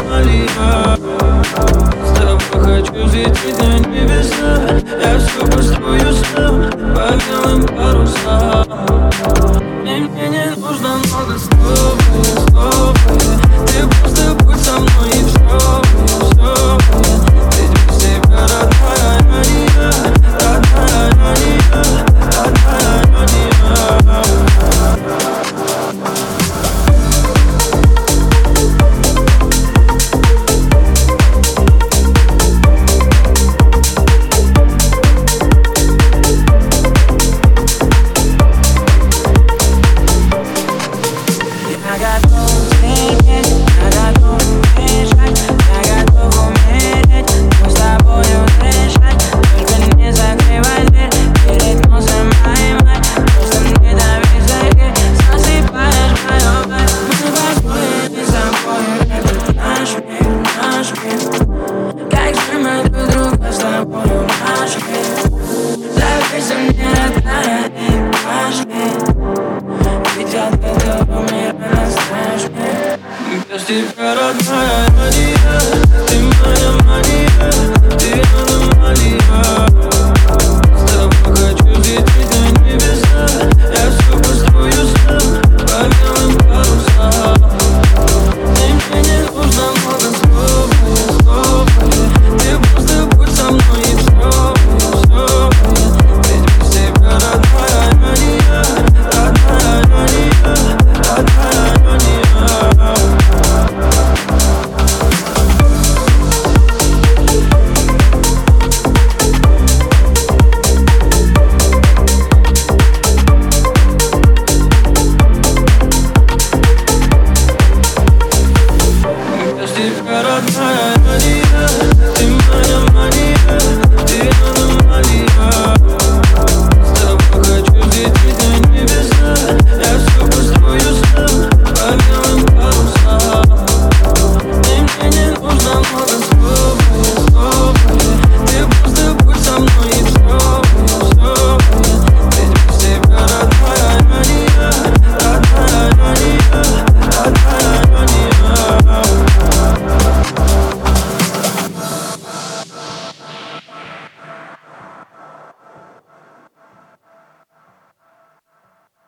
аномалия С тобой хочу взлететь на небеса. Я все построю Ты родная мания, ты моя мания